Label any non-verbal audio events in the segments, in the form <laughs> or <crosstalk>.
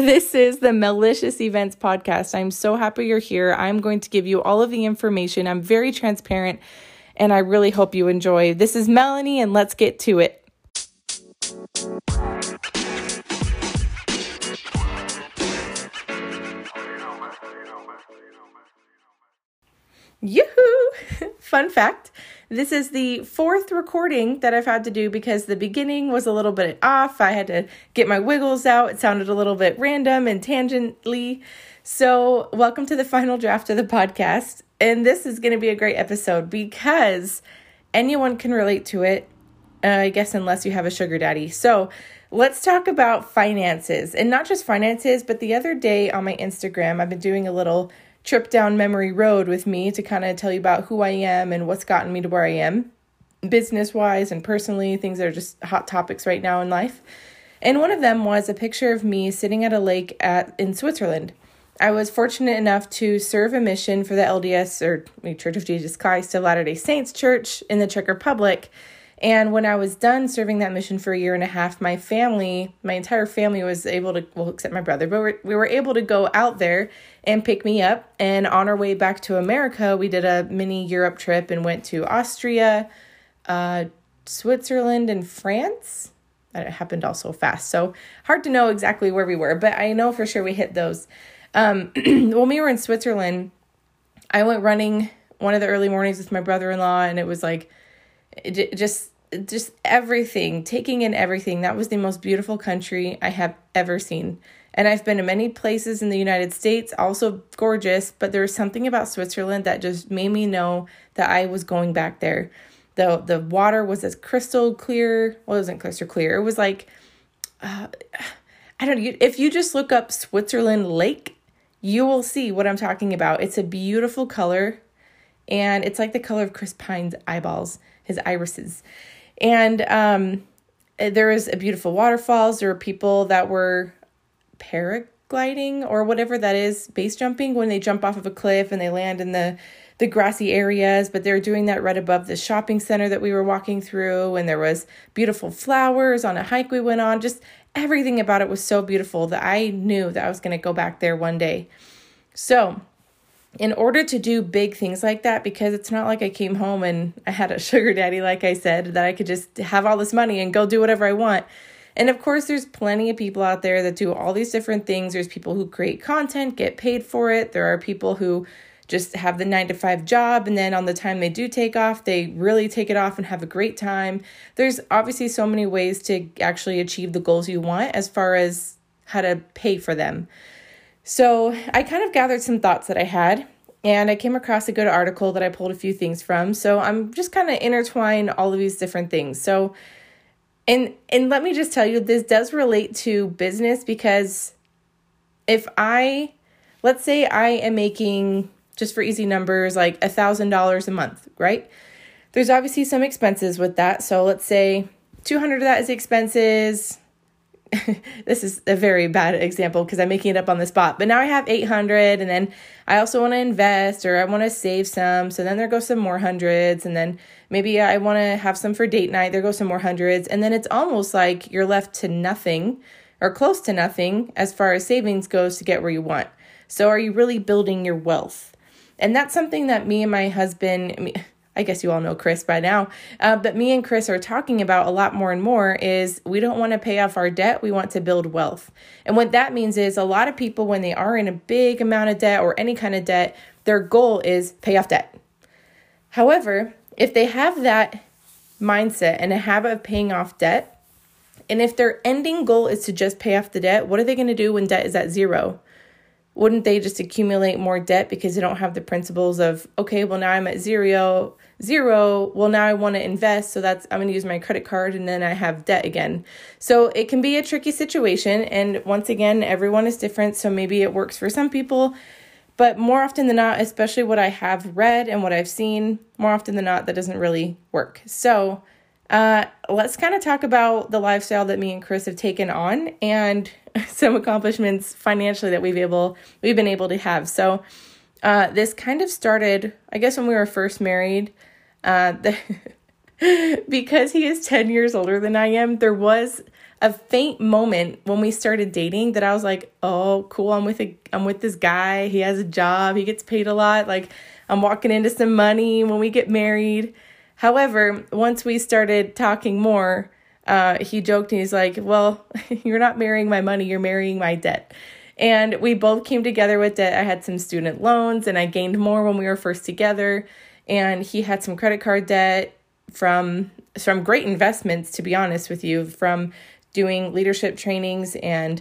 This is the Malicious Events Podcast. I'm so happy you're here. I'm going to give you all of the information. I'm very transparent and I really hope you enjoy. This is Melanie, and let's get to it. Yoo-hoo! <laughs> Fun fact this is the fourth recording that I've had to do because the beginning was a little bit off. I had to get my wiggles out. It sounded a little bit random and tangentially. So, welcome to the final draft of the podcast. And this is going to be a great episode because anyone can relate to it, uh, I guess, unless you have a sugar daddy. So, let's talk about finances and not just finances, but the other day on my Instagram, I've been doing a little trip down memory road with me to kind of tell you about who I am and what's gotten me to where I am, business wise and personally, things that are just hot topics right now in life. And one of them was a picture of me sitting at a lake at in Switzerland. I was fortunate enough to serve a mission for the LDS or Church of Jesus Christ of Latter day Saints Church in the Czech Republic and when I was done serving that mission for a year and a half, my family, my entire family was able to, well, except my brother, but we were able to go out there and pick me up. And on our way back to America, we did a mini Europe trip and went to Austria, uh, Switzerland, and France. That happened all so fast. So hard to know exactly where we were, but I know for sure we hit those. Um, <clears throat> when we were in Switzerland, I went running one of the early mornings with my brother in law, and it was like, it just just everything, taking in everything. That was the most beautiful country I have ever seen. And I've been to many places in the United States, also gorgeous, but there was something about Switzerland that just made me know that I was going back there. The the water was as crystal clear. Well, it wasn't crystal clear. It was like uh, I don't know. If you just look up Switzerland Lake, you will see what I'm talking about. It's a beautiful color, and it's like the color of Chris Pine's eyeballs, his irises. And um, there was a beautiful waterfalls. There were people that were paragliding or whatever that is, base jumping when they jump off of a cliff and they land in the the grassy areas, but they were doing that right above the shopping center that we were walking through and there was beautiful flowers on a hike we went on. Just everything about it was so beautiful that I knew that I was going to go back there one day. So, in order to do big things like that, because it's not like I came home and I had a <laughs> sugar daddy, like I said, that I could just have all this money and go do whatever I want. And of course, there's plenty of people out there that do all these different things. There's people who create content, get paid for it. There are people who just have the nine to five job, and then on the time they do take off, they really take it off and have a great time. There's obviously so many ways to actually achieve the goals you want as far as how to pay for them. So I kind of gathered some thoughts that I had and I came across a good article that I pulled a few things from. So I'm just kind of intertwine all of these different things. So and and let me just tell you this does relate to business because if I let's say I am making just for easy numbers like a thousand dollars a month, right? There's obviously some expenses with that. So let's say 200 of that is expenses, <laughs> this is a very bad example because I'm making it up on the spot. But now I have 800 and then I also want to invest or I want to save some. So then there goes some more hundreds and then maybe I want to have some for date night. There goes some more hundreds and then it's almost like you're left to nothing or close to nothing as far as savings goes to get where you want. So are you really building your wealth? And that's something that me and my husband I guess you all know Chris by now, uh, but me and Chris are talking about a lot more and more is we don't want to pay off our debt, we want to build wealth. And what that means is a lot of people, when they are in a big amount of debt or any kind of debt, their goal is pay off debt. However, if they have that mindset and a habit of paying off debt, and if their ending goal is to just pay off the debt, what are they going to do when debt is at zero? Wouldn't they just accumulate more debt because they don't have the principles of okay well now i'm at zero zero well now i want to invest so that's i'm going to use my credit card and then i have debt again. So it can be a tricky situation and once again everyone is different so maybe it works for some people. But more often than not especially what i have read and what i've seen more often than not that doesn't really work. So uh, let's kind of talk about the lifestyle that me and Chris have taken on and <laughs> some accomplishments financially that we've able we've been able to have. So uh, this kind of started, I guess, when we were first married. Uh, the <laughs> because he is ten years older than I am, there was a faint moment when we started dating that I was like, "Oh, cool, I'm with a I'm with this guy. He has a job. He gets paid a lot. Like I'm walking into some money when we get married." However, once we started talking more, uh, he joked and he's like, Well, <laughs> you're not marrying my money, you're marrying my debt. And we both came together with debt. I had some student loans and I gained more when we were first together. And he had some credit card debt from from great investments, to be honest with you, from doing leadership trainings and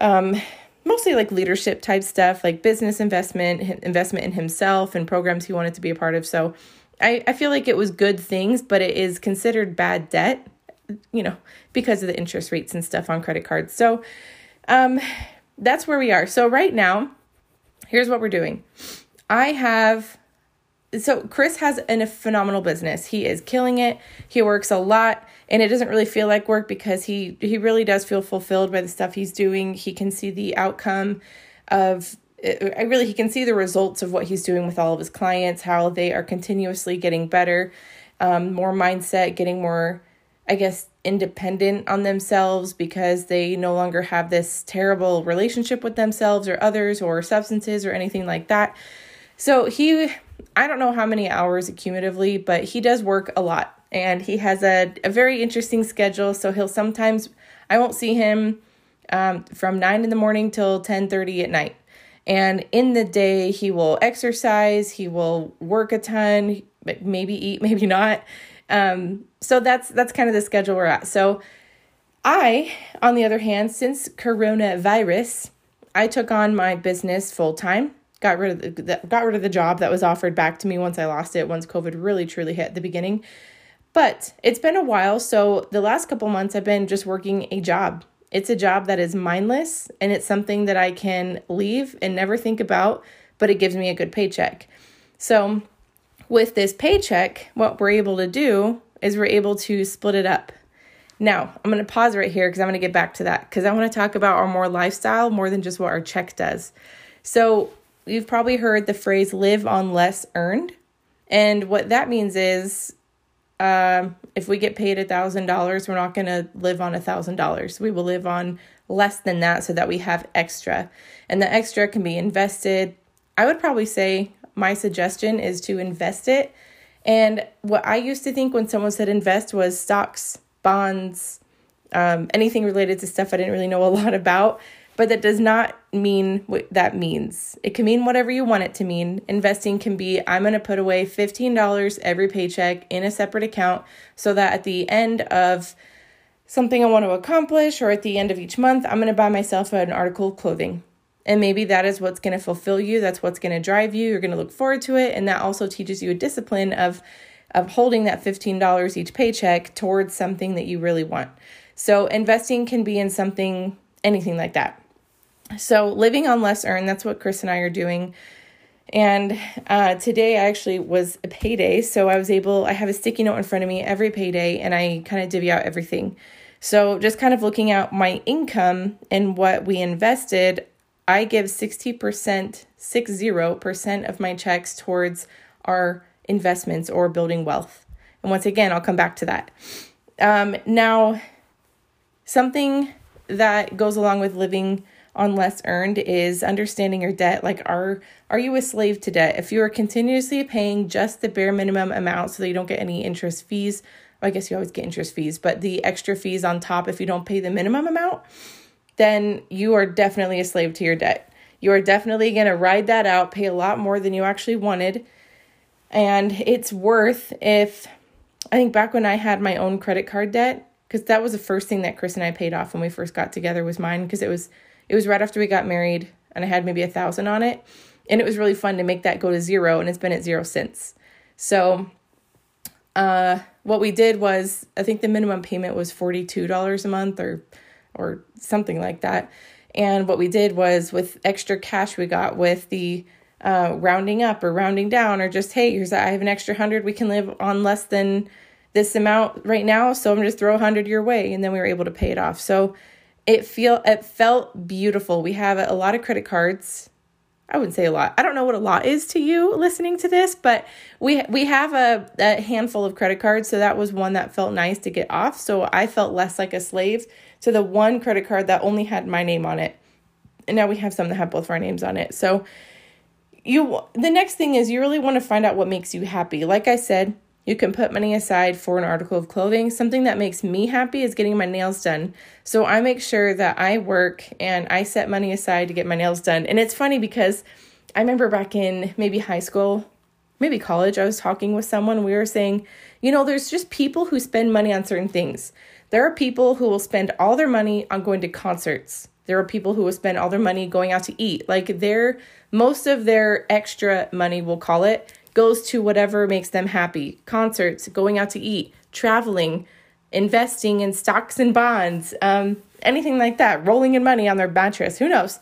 um, mostly like leadership type stuff, like business investment, investment in himself, and programs he wanted to be a part of. So I, I feel like it was good things, but it is considered bad debt, you know, because of the interest rates and stuff on credit cards. So um, that's where we are. So right now, here's what we're doing. I have so Chris has an, a phenomenal business. He is killing it. He works a lot and it doesn't really feel like work because he he really does feel fulfilled by the stuff he's doing. He can see the outcome of I really he can see the results of what he's doing with all of his clients, how they are continuously getting better, um, more mindset, getting more, I guess, independent on themselves because they no longer have this terrible relationship with themselves or others or substances or anything like that. So he, I don't know how many hours cumulatively, but he does work a lot and he has a, a very interesting schedule. So he'll sometimes, I won't see him um, from nine in the morning till 10 30 at night and in the day, he will exercise, he will work a ton, maybe eat, <laughs> maybe not. Um, so that's that's kind of the schedule we're at. So I, on the other hand, since coronavirus, I took on my business full time. Got rid of the, got rid of the job that was offered back to me once I lost it. Once COVID really truly hit the beginning, but it's been a while. So the last couple months, I've been just working a job it's a job that is mindless and it's something that I can leave and never think about, but it gives me a good paycheck. So, with this paycheck, what we're able to do is we're able to split it up. Now, I'm going to pause right here because I'm going to get back to that because I want to talk about our more lifestyle more than just what our check does. So, you've probably heard the phrase live on less earned. And what that means is um, if we get paid a thousand dollars, we're not going to live on a thousand dollars. We will live on less than that so that we have extra, and the extra can be invested. I would probably say my suggestion is to invest it. And what I used to think when someone said invest was stocks, bonds, um, anything related to stuff I didn't really know a <laughs> lot about but that does not mean what that means. It can mean whatever you want it to mean. Investing can be I'm going to put away $15 every paycheck in a separate account so that at the end of something I want to accomplish or at the end of each month, I'm going to buy myself an article of clothing. And maybe that is what's going to fulfill you. That's what's going to drive you. You're going to look forward to it. And that also teaches you a discipline of, of holding that $15 each paycheck towards something that you really want. So, investing can be in something, anything like that. So, living on less earned, that's what Chris and I are doing. And uh, today I actually was a payday. So I was able, I have a sticky note in front of me every payday and I kind of divvy out everything. So just kind of looking at my income and what we invested, I give 60%, 60% of my checks towards our investments or building wealth. And once again, I'll come back to that. Um, now, something that goes along with living on less earned is understanding your debt. Like are are you a slave to debt? If you are continuously paying just the bare minimum amount so that you don't get any interest fees well, i guess you always get interest fees but the extra fees on top if you don't pay the minimum amount then you are definitely a slave to your debt. You are definitely going to ride that out pay a lot more than you actually wanted. And it's worth if i think back when i had my own credit card debt because that was the first thing that chris and i paid off when we first got together was mine because it was it was right after we got married, and I had maybe a thousand on it. And it was really fun to make that go to zero, and it's been at zero since. So, uh, what we did was, I think the minimum payment was $42 a month or, or something like that. And what we did was, with extra cash we got with the uh, rounding up or rounding down, or just, hey, here's, I have an extra hundred, we can live on less than this amount right now, so I'm just throw a hundred your way. And then we were able to pay it off. So, it feel it felt beautiful. We have a lot of credit cards. I wouldn't say a lot. I don't know what a lot is to you listening to this, but we we have a, a handful of credit cards, so that was one that felt nice to get off. So I felt less like a slave to the one credit card that only had my name on it. And now we have some that have both our names on it. So you the next thing is you really want to find out what makes you happy. Like I said, you can put money aside for an article of clothing. Something that makes me happy is getting my nails done. So I make sure that I work and I set money aside to get my nails done. And it's funny because I remember back in maybe high school, maybe college, I was talking with someone. We were saying, you know, there's just people who spend money on certain things. There are people who will spend all their money on going to concerts. There are people who will spend all their money going out to eat. Like their most of their extra money, we'll call it, goes to whatever makes them happy concerts, going out to eat, traveling, investing in stocks and bonds, um, anything like that, rolling in money on their mattress. Who knows?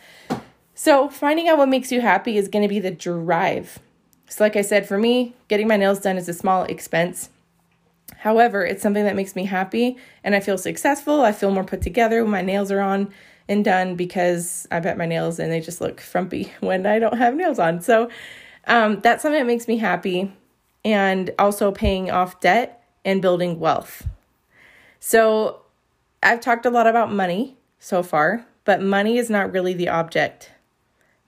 So, finding out what makes you happy is going to be the drive. So, like I said, for me, getting my nails done is a small expense. However, it's something that makes me happy and I feel successful. I feel more put together when my nails are on and done because I bet my nails and they just look frumpy <laughs> when I don't have nails on. So, um, that's something that makes me happy. And also paying off debt and building wealth. So I've talked a lot about money so far, but money is not really the object.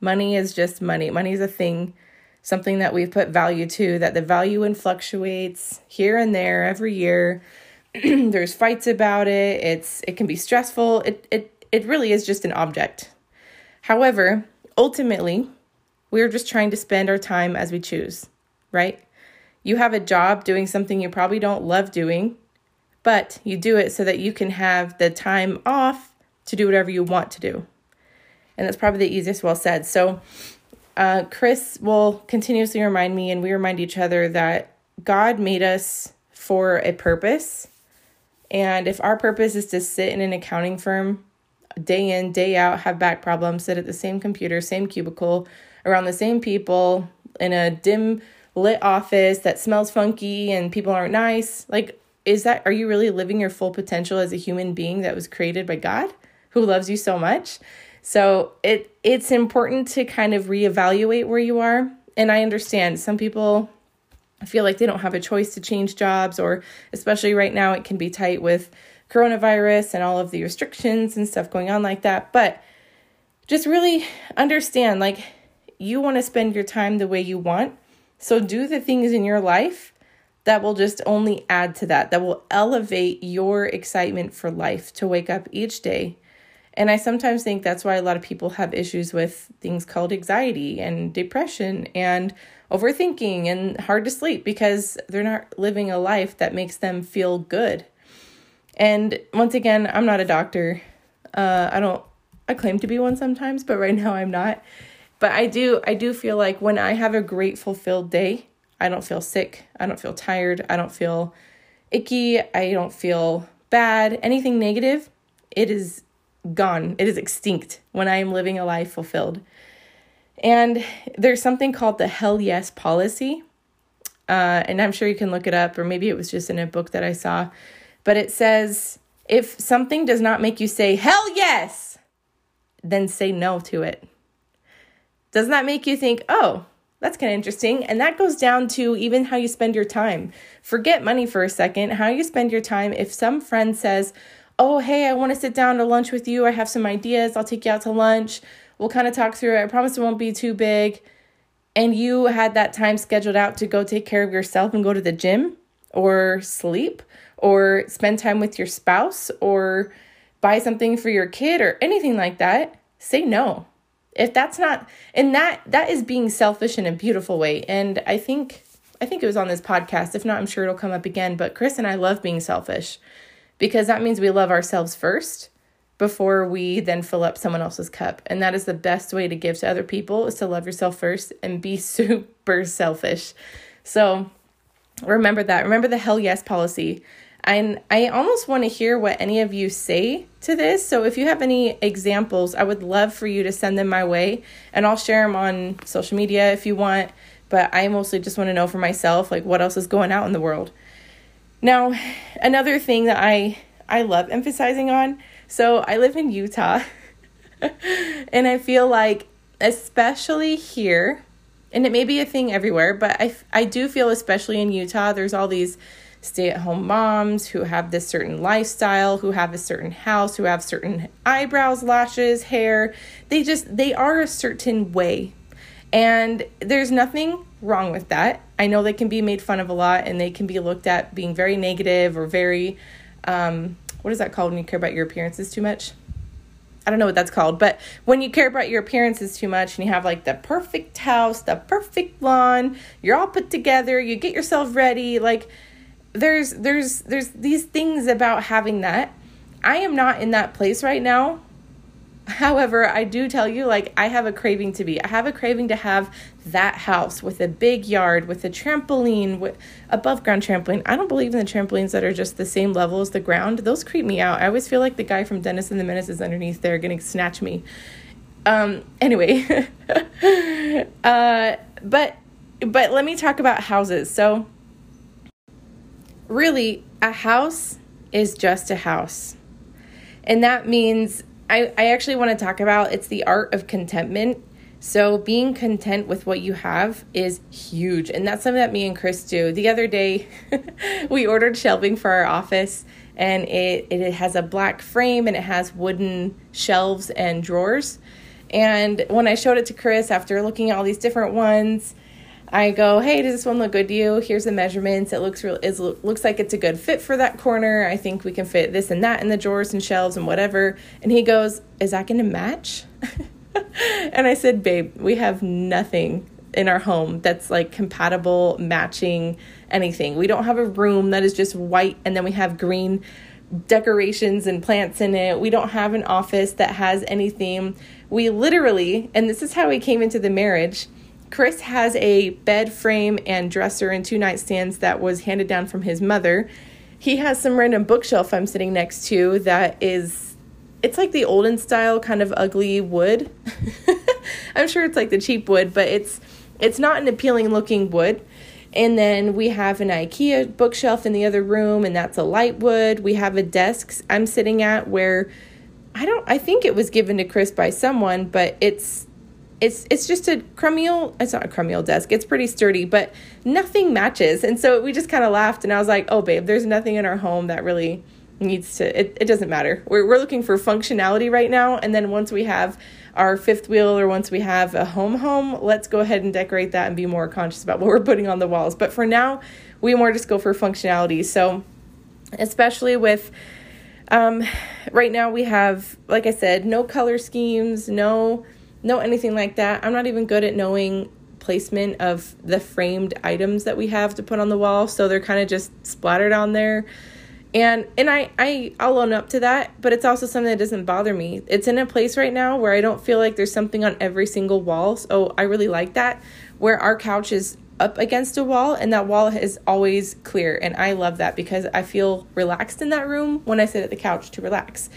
Money is just money. Money is a thing, something that we've put value to, that the value in fluctuates here and there every year. <clears throat> There's fights about it. It's it can be stressful. It it it really is just an object. However, ultimately, we're just trying to spend our time as we choose, right? You have a job doing something you probably don't love doing, but you do it so that you can have the time off to do whatever you want to do. And that's probably the easiest well said. So, uh, Chris will continuously remind me, and we remind each other that God made us for a purpose. And if our purpose is to sit in an accounting firm day in, day out, have back problems, sit at the same computer, same cubicle, around the same people in a dim lit office that smells funky and people aren't nice. Like, is that, are you really living your full potential as a human being that was created by God who loves you so much? So it it's important to kind of reevaluate where you are. And I understand some people feel like they don't have a choice to change jobs, or especially right now, it can be tight with coronavirus and all of the restrictions and stuff going on like that. But just really understand like you want to spend your time the way you want. So do the things in your life that will just only add to that, that will elevate your excitement for life to wake up each day. And I sometimes think that's why a lot of people have issues with things called anxiety and depression and overthinking and hard to sleep because they're not living a life that makes them feel good. And once again, I'm not a doctor. Uh, I don't, I claim to be one sometimes, but right <laughs> now I'm not. But I do I do feel like when I have a great fulfilled day, I don't feel sick, I don't feel tired, I don't feel icky, I don't feel bad, anything negative, it is gone. It is extinct when I am living a life fulfilled. And there's something called the hell yes policy. Uh, and I'm sure you can look it up, or maybe it was just in a book that I saw. But it says if something does not make you say hell yes, then say no to it. Doesn't that make you think, oh, that's kind of interesting? And that goes down to even how you spend your time. Forget money for a second, how you spend your time. If some friend says, oh, hey, I want to sit down to lunch with you, I have some ideas, I'll take you out to lunch, we'll kind of talk through it, I promise it won't be too big. And you had that time scheduled out to go take care of yourself and go to the gym or sleep or spend time with your spouse or buy something for your kid or anything like that, say no. If that's not and that that is being selfish in a beautiful way. And i think i think it was on this podcast. If not i'm sure it'll come up again. But chris and i love being selfish because that means we love ourselves first before we then fill up someone else's cup. And that is the best way to give to other people is to love yourself first and be <laughs> super selfish. So remember that. Remember the hell yes policy and I almost want to hear what any of you say to this. So if you have any examples, I would love for you to send them my way and I'll share them on social media if you want. But I mostly just want to know for myself like what else is going out in the world. Now, another thing that I I love emphasizing on. So I live in Utah. <laughs> and I feel like especially here, and it may be a thing everywhere, but I, I do feel, especially in Utah, there's all these stay at home moms who have this certain lifestyle, who have a certain house, who have certain eyebrows, lashes, hair. They just, they are a certain way. And there's nothing wrong with that. I know they can be made fun of a lot and they can be looked at being very negative or very, um, what is that called when you care about your appearances too much? I don't know what that's called, but when you care about your appearances too much and you have like the perfect house, the perfect lawn, you're all put together, you get yourself ready, like there's there's there's these things about having that. I am not in that place right now. However, I do tell you, like, I have a craving to be. I have a craving to have that house with a big yard, with a trampoline, with above ground trampoline. I don't believe in the trampolines that are just the same level as the ground. Those creep me out. I always feel like the guy from Dennis and the Menace is underneath there going to snatch me. Um, anyway, <laughs> uh, but but let me talk about houses. So really, a house is just a house. And that means I, I actually want to talk about it's the art of contentment. So being content with what you have is huge. And that's something that me and Chris do. The other day <laughs> we ordered shelving for our office and it, it has a black frame and it has wooden shelves and drawers. And when I showed it to Chris after looking at all these different ones, I go, "Hey, does this one look good to you? Here's the measurements. It looks real. It looks like it's a good fit for that corner. I think we can fit this and that in the drawers and shelves and whatever." And he goes, "Is that going to match?" <laughs> and I said, "Babe, we have nothing in our home that's like compatible, matching anything. We don't have a room that is just white and then we have green." decorations and plants in it. We don't have an office that has any theme. We literally, and this is how we came into the marriage, Chris has a bed frame and dresser and two nightstands that was handed down from his mother. He has some random bookshelf I'm sitting next to that is it's like the olden style kind of ugly wood. <laughs> I'm sure it's like the cheap wood, but it's it's not an appealing looking wood. And then we have an IKEA bookshelf in the other room, and that's a light wood. We have a desk I'm sitting at where I don't I think it was given to Chris by someone, but it's it's it's just a crummy old it's not a crummy old desk it's pretty sturdy but nothing matches. And so we just kind of laughed and i was like oh babe there's nothing in our home that really needs to it, it doesn't matter. We're, we're looking for functionality right now and then once we have our fifth wheel or once we have a home home let's go ahead and decorate that and be more conscious about what we're putting on the walls. But for now we more just go for functionality. So especially with um, right now we have like i said no color schemes no know anything like that. I'm not even good at knowing placement of the framed items that we have to put on the wall, so they're kind of just splattered on there. And and I I I'll own up to that, but it's also something that doesn't bother me. It's in a place right now where I don't feel like there's something on every single wall. So I really like that. Where our couch is up against a wall and that wall is always clear and I love that because I feel relaxed in that room when I sit at the couch to relax.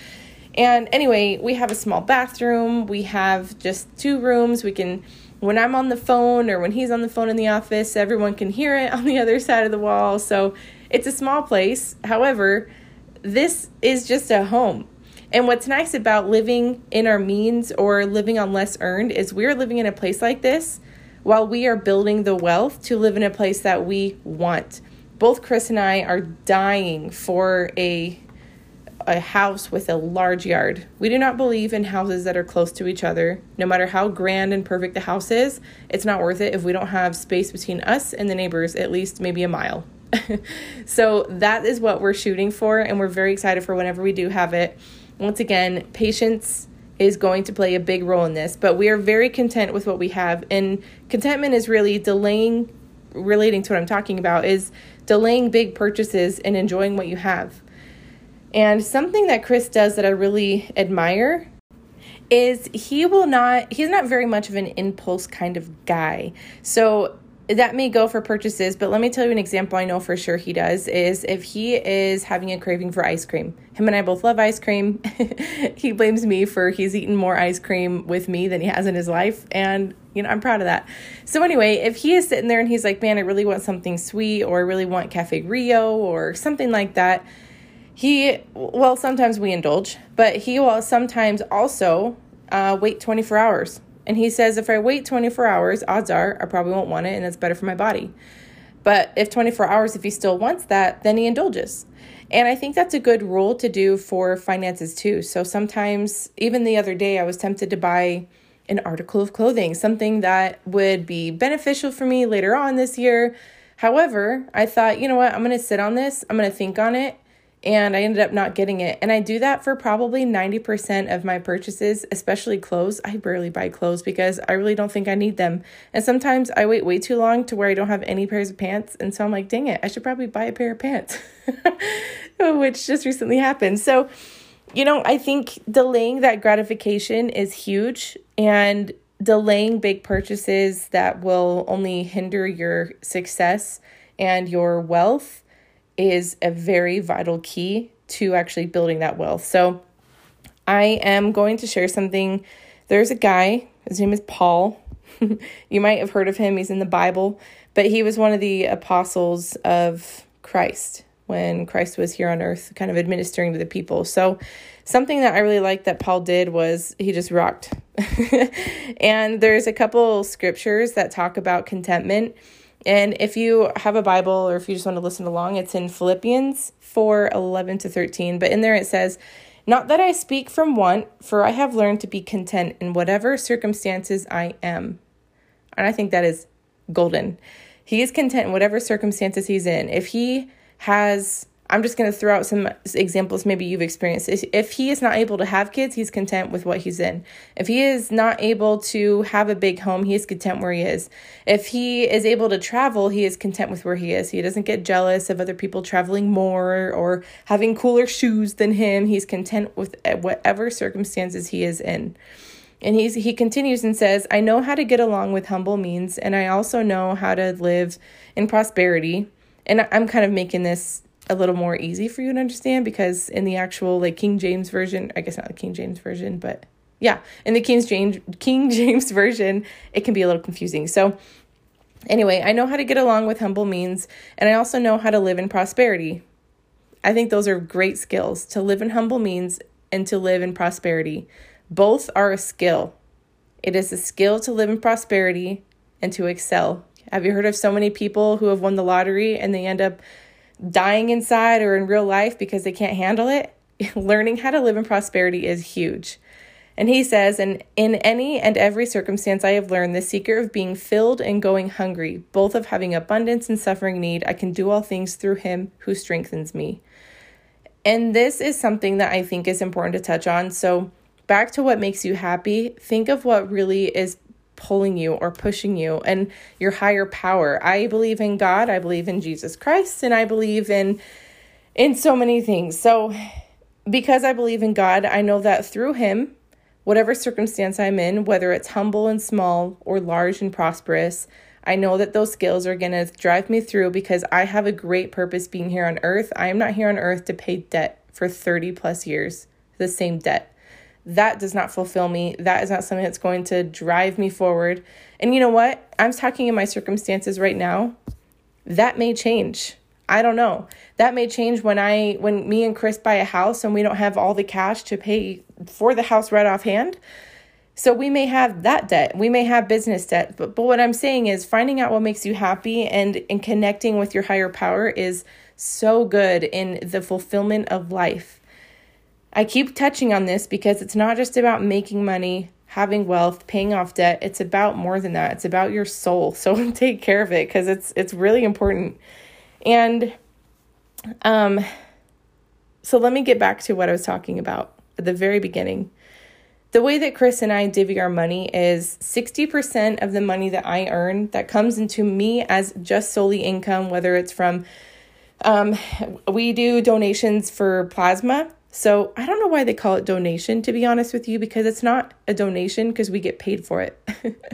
And anyway, we have a small bathroom. We have just two rooms. We can, when I'm on the phone or when he's on the phone in the office, everyone can hear it <laughs> on the other side of the wall. So it's a small place. However, this is just a home. And what's nice about living in our means or living on less earned is we're living in a place like this while we are building the wealth to live in a place that we want. Both Chris and I are dying for a a house with a large yard. We do not believe in houses that are close to each other. No matter how grand and perfect the house is, it's not worth it if we don't have space between us and the neighbors, at least maybe a mile. <laughs> so that is what we're shooting for, and we're very excited for whenever we do have it. Once again, patience is going to play a big role in this, but we are very content with what we have. And contentment is really delaying, relating to what I'm talking about, is delaying big purchases and enjoying what you have. And something that Chris does that I really admire is he will not, he's not very much of an impulse kind of guy. So that may go for purchases, but let me tell you an example I know for sure he does is if he is having a craving for ice cream. Him and I both love ice cream. <laughs> he blames me for he's eaten more ice cream with me than he has in his life. And, you know, I'm proud of that. So, anyway, if he is sitting there and he's like, man, I really want something sweet or I really want Cafe Rio or something like that, he, well, sometimes we indulge, but he will sometimes also uh, wait 24 hours And he says if I wait 24 hours, odds are I probably won't want it and it's better for my body. But if 24 hours, if he still wants that, then he indulges. And I think that's a good rule to do for finances too. So sometimes, even the other day, I was tempted to buy an article of clothing, something that would be beneficial for me later on this year. However, I thought, you know what, I'm going to sit on this, I'm going to think on it, and I ended up not getting it. And I do that for probably 90% of my purchases, especially clothes. I barely buy clothes because I really don't think I need them. And sometimes I wait way too long to where I don't have any pairs of pants. And so I'm like, dang it, I should probably buy a pair of pants, <laughs> which just recently happened. So, you know, I think delaying that gratification is huge and delaying big purchases that will only hinder your success and your wealth is a very vital key to actually building that wealth. So, I am going to share something. There's a guy, his name is Paul. <laughs> you might have heard of him, he's in the Bible, but he was one of the apostles of Christ when Christ was here on earth, kind of administering to the people. So, something that I really liked that Paul did was he just rocked. <laughs> and there's a couple scriptures that talk about contentment. And if you have a Bible or if you just want to listen along, it's in Philippians 4 11 to 13. But in there it says, Not that I speak from want, for I have learned to be content in whatever circumstances I am. And I think that is golden. He is content in whatever circumstances he's in. If he has I'm just going to throw out some examples maybe you've experienced. If he is not able to have kids, he's content with what he's in. If he is not able to have a big home, he is content where he is. If he is able to travel, he is content with where he is. He doesn't get jealous of other people traveling more or having cooler shoes than him. He's content with whatever circumstances he is in. And he's, he continues and says, I know how to get along with humble means, and I also know how to live in prosperity and I'm kind of making this a little more easy for you to understand because in the actual like King James version, I guess not the King James version, but yeah, in the King James King <laughs> James version, it can be a little confusing. So anyway, I know how to get along with humble means, and I also know how to live in prosperity. I think those are great skills to live in humble means and to live in prosperity. Both are a skill. It is a skill to live in prosperity and to excel have you heard of so many people who have won the lottery and they end up dying inside or in real life because they can't handle it? <laughs> Learning how to live in prosperity is huge. And he says, and in any and every circumstance I have learned the secret of being filled and going hungry, both of having abundance and suffering need, I can do all things through him who strengthens me. And this is something that I think is important to touch on. So, back to what makes you happy, think of what really is pulling you or pushing you and your higher power. I believe in God, I believe in Jesus Christ, and I believe in in so many things. So because I believe in God, I know that through him, whatever circumstance I'm in, whether it's humble and small or large and prosperous, I know that those skills are going to drive me through because I have a great purpose being here on earth. I am not here on earth to pay debt for 30 plus years, the same debt that does not fulfill me. That is not something that's going to drive me forward. And you know what? I'm talking in my circumstances right now. That may change. I don't know. That may change when I when me and Chris buy a house and we don't have all the cash to pay for the house right offhand. So we may have that debt. We may have business debt. But but what I'm saying is finding out what makes you happy and and connecting with your higher power is so good in the fulfillment of life. I keep touching on this because it's not just about making money, having wealth, paying off debt. It's about more than that. It's about your soul. <laughs> So take care of it because it's it's really important. And um so let me get back to what I was talking about at the very beginning. The way that Chris and I divvy our money is 60% of the money that I earn that comes into me as just solely income, whether it's from um, we do donations for plasma so I don't know why they call it donation, to be honest with you, because it's not a donation because we get paid for it.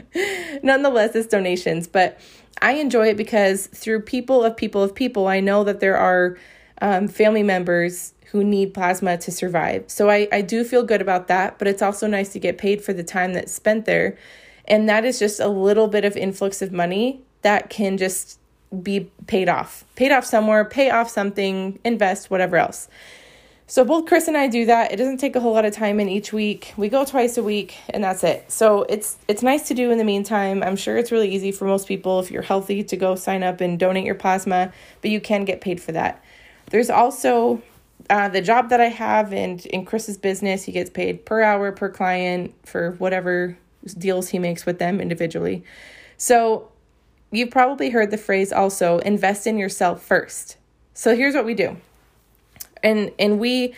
<laughs> Nonetheless, it's donations, but I enjoy it because through people of people of people, I know that there are um, family members who need plasma to survive. So I, I do feel good about that, but it's also nice to get paid for the time that's spent there. And that is just a little bit of influx of money that can just be paid off, paid off somewhere, pay off something, invest, whatever else. So both Chris and I do that. It doesn't take a whole lot of time in each week. We go twice a week and that's it. So it's it's nice to do in the meantime. I'm sure it's really easy for most people if you're healthy to go sign up and donate your plasma, but you can get paid for that. There's also uh, the job that I have and in Chris's business, he gets paid per hour per client for whatever deals he makes with them individually. So you've probably heard the phrase also invest in yourself first. So here's what we do and and we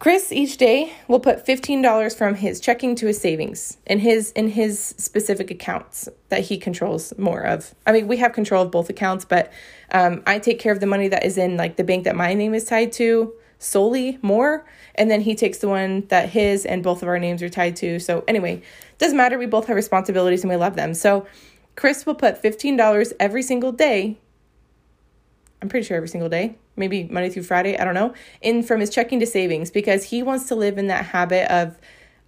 Chris each day will put $15 from his checking to his savings in his in his specific accounts that he controls more of. I mean, we have control of both accounts, but um, I take care of the money that is in like the bank that my name is tied to solely more, and then he takes the one that his and both of our names are tied to. So anyway, doesn't matter. We both have responsibilities and we love them. So Chris will put $15 every single day. I'm pretty sure every single day maybe Monday through Friday, I don't know, in from his checking to savings because he wants to live in that habit of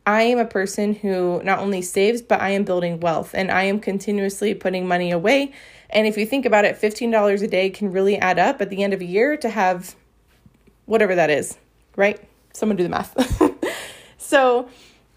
I am a person who not only saves, but I am building wealth and I am continuously putting money away. And if you think about it, $15 a day can really add up at the end of a year to have whatever that is, right? Someone do the math. <laughs> so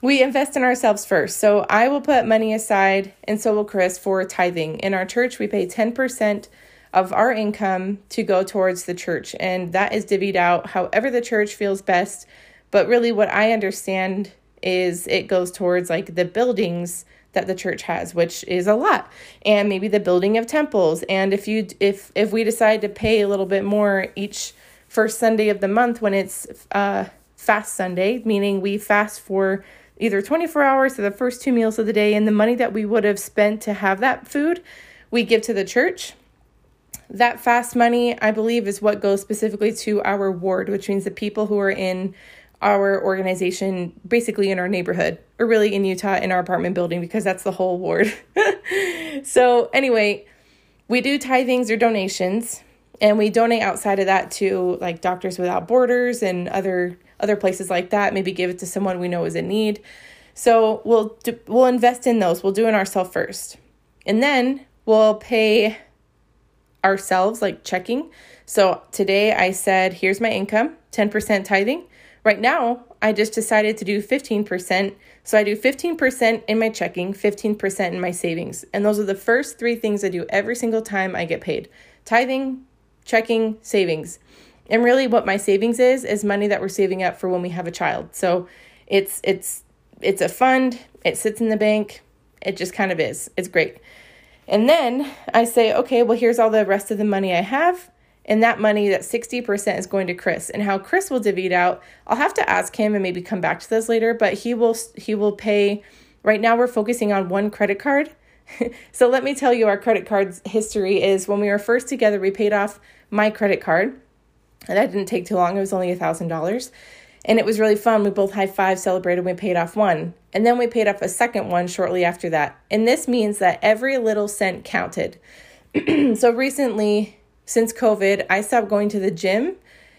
we invest in ourselves first. So I will put money aside, and so will Chris, for tithing. In our church, we pay 10% of our income to go towards the church. And that is divvied out however the church feels best. But really, what I understand is it goes towards like the buildings that the church has which is a lot and maybe the building of temples and if you if if we decide to pay a little bit more each first sunday of the month when it's uh fast sunday meaning we fast for either 24 hours or the first two meals of the day and the money that we would have spent to have that food we give to the church that fast money, I believe, is what goes specifically to our ward, which means the people who are in our organization, basically in our neighborhood, or really in Utah in our apartment building, because that's the whole ward. <laughs> so, anyway, we do tithings or donations, and we donate outside of that to like Doctors Without Borders and other other places like that. Maybe give it to someone we know is in need. So we'll do, we'll invest in those. We'll do it ourselves first, and then we'll pay ourselves, like checking. So today I said, here's my income, 10% tithing. Right now, I just decided to do 15%. So I do 15% in my checking, 15% in my savings. And those are the first three things I do every single time I get paid tithing, checking, savings. And really what my savings is is money that we're saving up for when we have a child. So it's it's it's a fund, it sits in the bank. It just kind of is. It's great. And then I say, okay, well, here's all the rest of the money I have. And that money, that 60% is going to Chris. And how Chris will divvy it out, I'll have to ask him and maybe come back to this later, but he will he will pay right now we're focusing on one credit card. <laughs> so let me tell you our credit card's history is when we were first together, we paid off my credit card. And that didn't take too long. It was only a thousand dollars. And it was really fun. We both high five celebrated. We paid off one. And then we paid off a second one shortly after that. And this means that every little cent counted. <clears throat> so recently, since COVID, I stopped going to the gym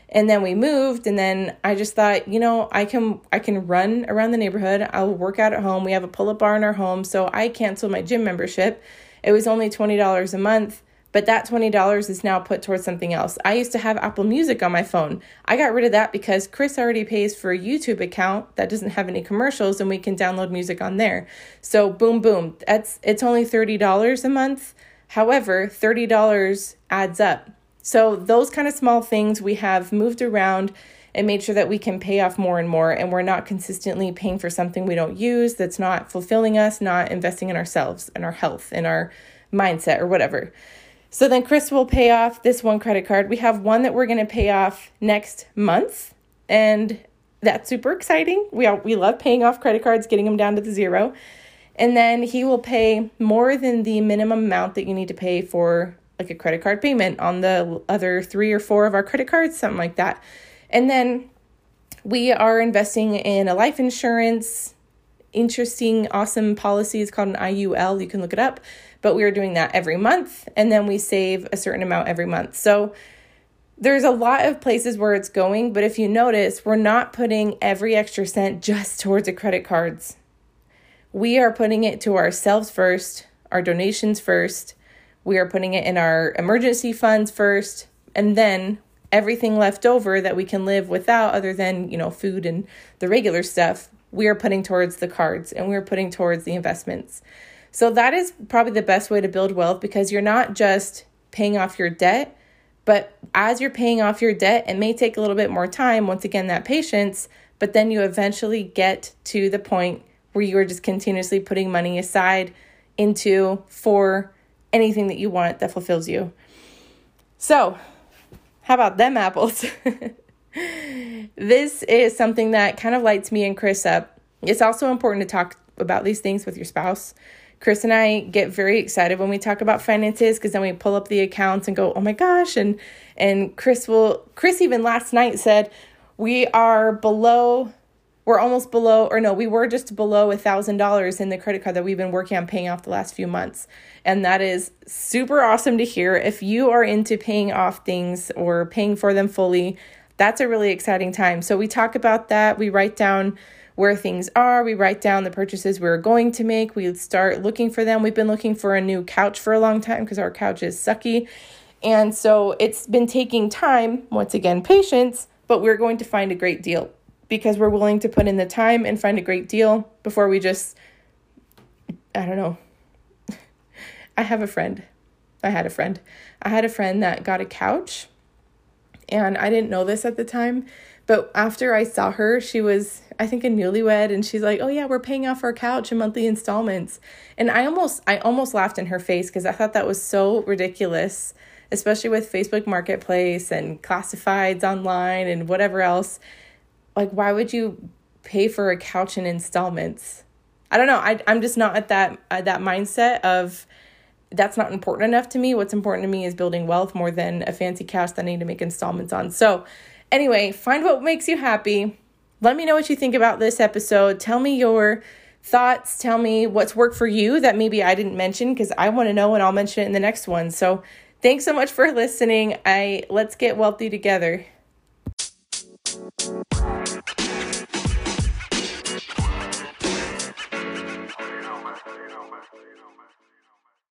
and then we moved and then I just thought, you know, I can I can run around the neighborhood. I'll work out at home. We have a pull-up bar in our home, so I canceled my gym membership. It was only $20 a month but that $20 is now put towards something else. I used to have Apple Music on my phone. I got rid of that because Chris already pays for a YouTube account that doesn't have any commercials and we can download music on there. So boom boom, that's it's only $30 a month. However, $30 adds up. So those kind of small things we have moved around and made sure that we can pay off more and more and we're not consistently paying for something we don't use that's not fulfilling us, not investing in ourselves and our health and our mindset or whatever. So then Chris will pay off this one credit card. We have one that we're going to pay off next month, and that's super exciting. We all, we love paying off credit cards, getting them down to the zero. And then he will pay more than the minimum amount that you need to pay for like a credit card payment on the other 3 or 4 of our credit cards, something like that. And then we are investing in a life insurance interesting, awesome policy. It's called an IUL. You can look it up. But we are doing that every month, and then we save a certain amount every month. So there's a lot of places where it's going, but if you notice, we're not putting every extra cent <laughs> just towards the credit cards. We are putting it to ourselves first, our donations first. We are putting it in our emergency funds first, and then everything left over that we can live without other than, you know, food and the regular stuff, we are putting towards the cards and we're putting towards the investments. So that is probably the best way to build wealth because you're not just paying off your debt, but as you're paying off your debt, it may take a little bit more time, once again, that patience, but then you eventually get to the point where you are just continuously putting money aside into for anything that you want that fulfills you. So, how about them apples? <laughs> this is something that kind of lights me and Chris up. It's also important to talk about these things with your spouse. Chris and I get very excited when we talk about finances because then we pull up the accounts and go, "Oh my gosh!" and and Chris will. Chris even last night said we are below we're almost below or no we were just below a thousand dollars in the credit card that we've been working on paying off the last few months and that is super awesome to hear if you are into paying off things or paying for them fully that's a really exciting time so we talk about that we write down where things are we write down the purchases we're going to make we start looking for them we've been looking for a new couch for a long time because our couch is sucky and so it's been taking time once again patience but we're going to find a great deal because we're willing to put in the time and find a great deal before we just, I don't know. <laughs> I have a friend. I had a friend. I had a friend that got a couch, and I didn't know this at the time. But after I saw her, she was, I think, a newlywed, and she's like, "Oh yeah, we're paying off our couch in monthly installments." And I almost, I almost laughed in her face because I thought that was so ridiculous, especially with Facebook Marketplace and classifieds online and whatever else like why would you pay for a couch in installments i don't know I, i'm just not at that at that mindset of that's not important enough to me. What's important to me is building wealth more than a fancy couch that i need to make installments on. So anyway find what makes you happy. Let me know what you think about this episode. Tell me your thoughts. Tell me what's worked for you that maybe i didn't mention because i want to know and i'll mention it in the next one. So thanks so much for listening. I let's get wealthy together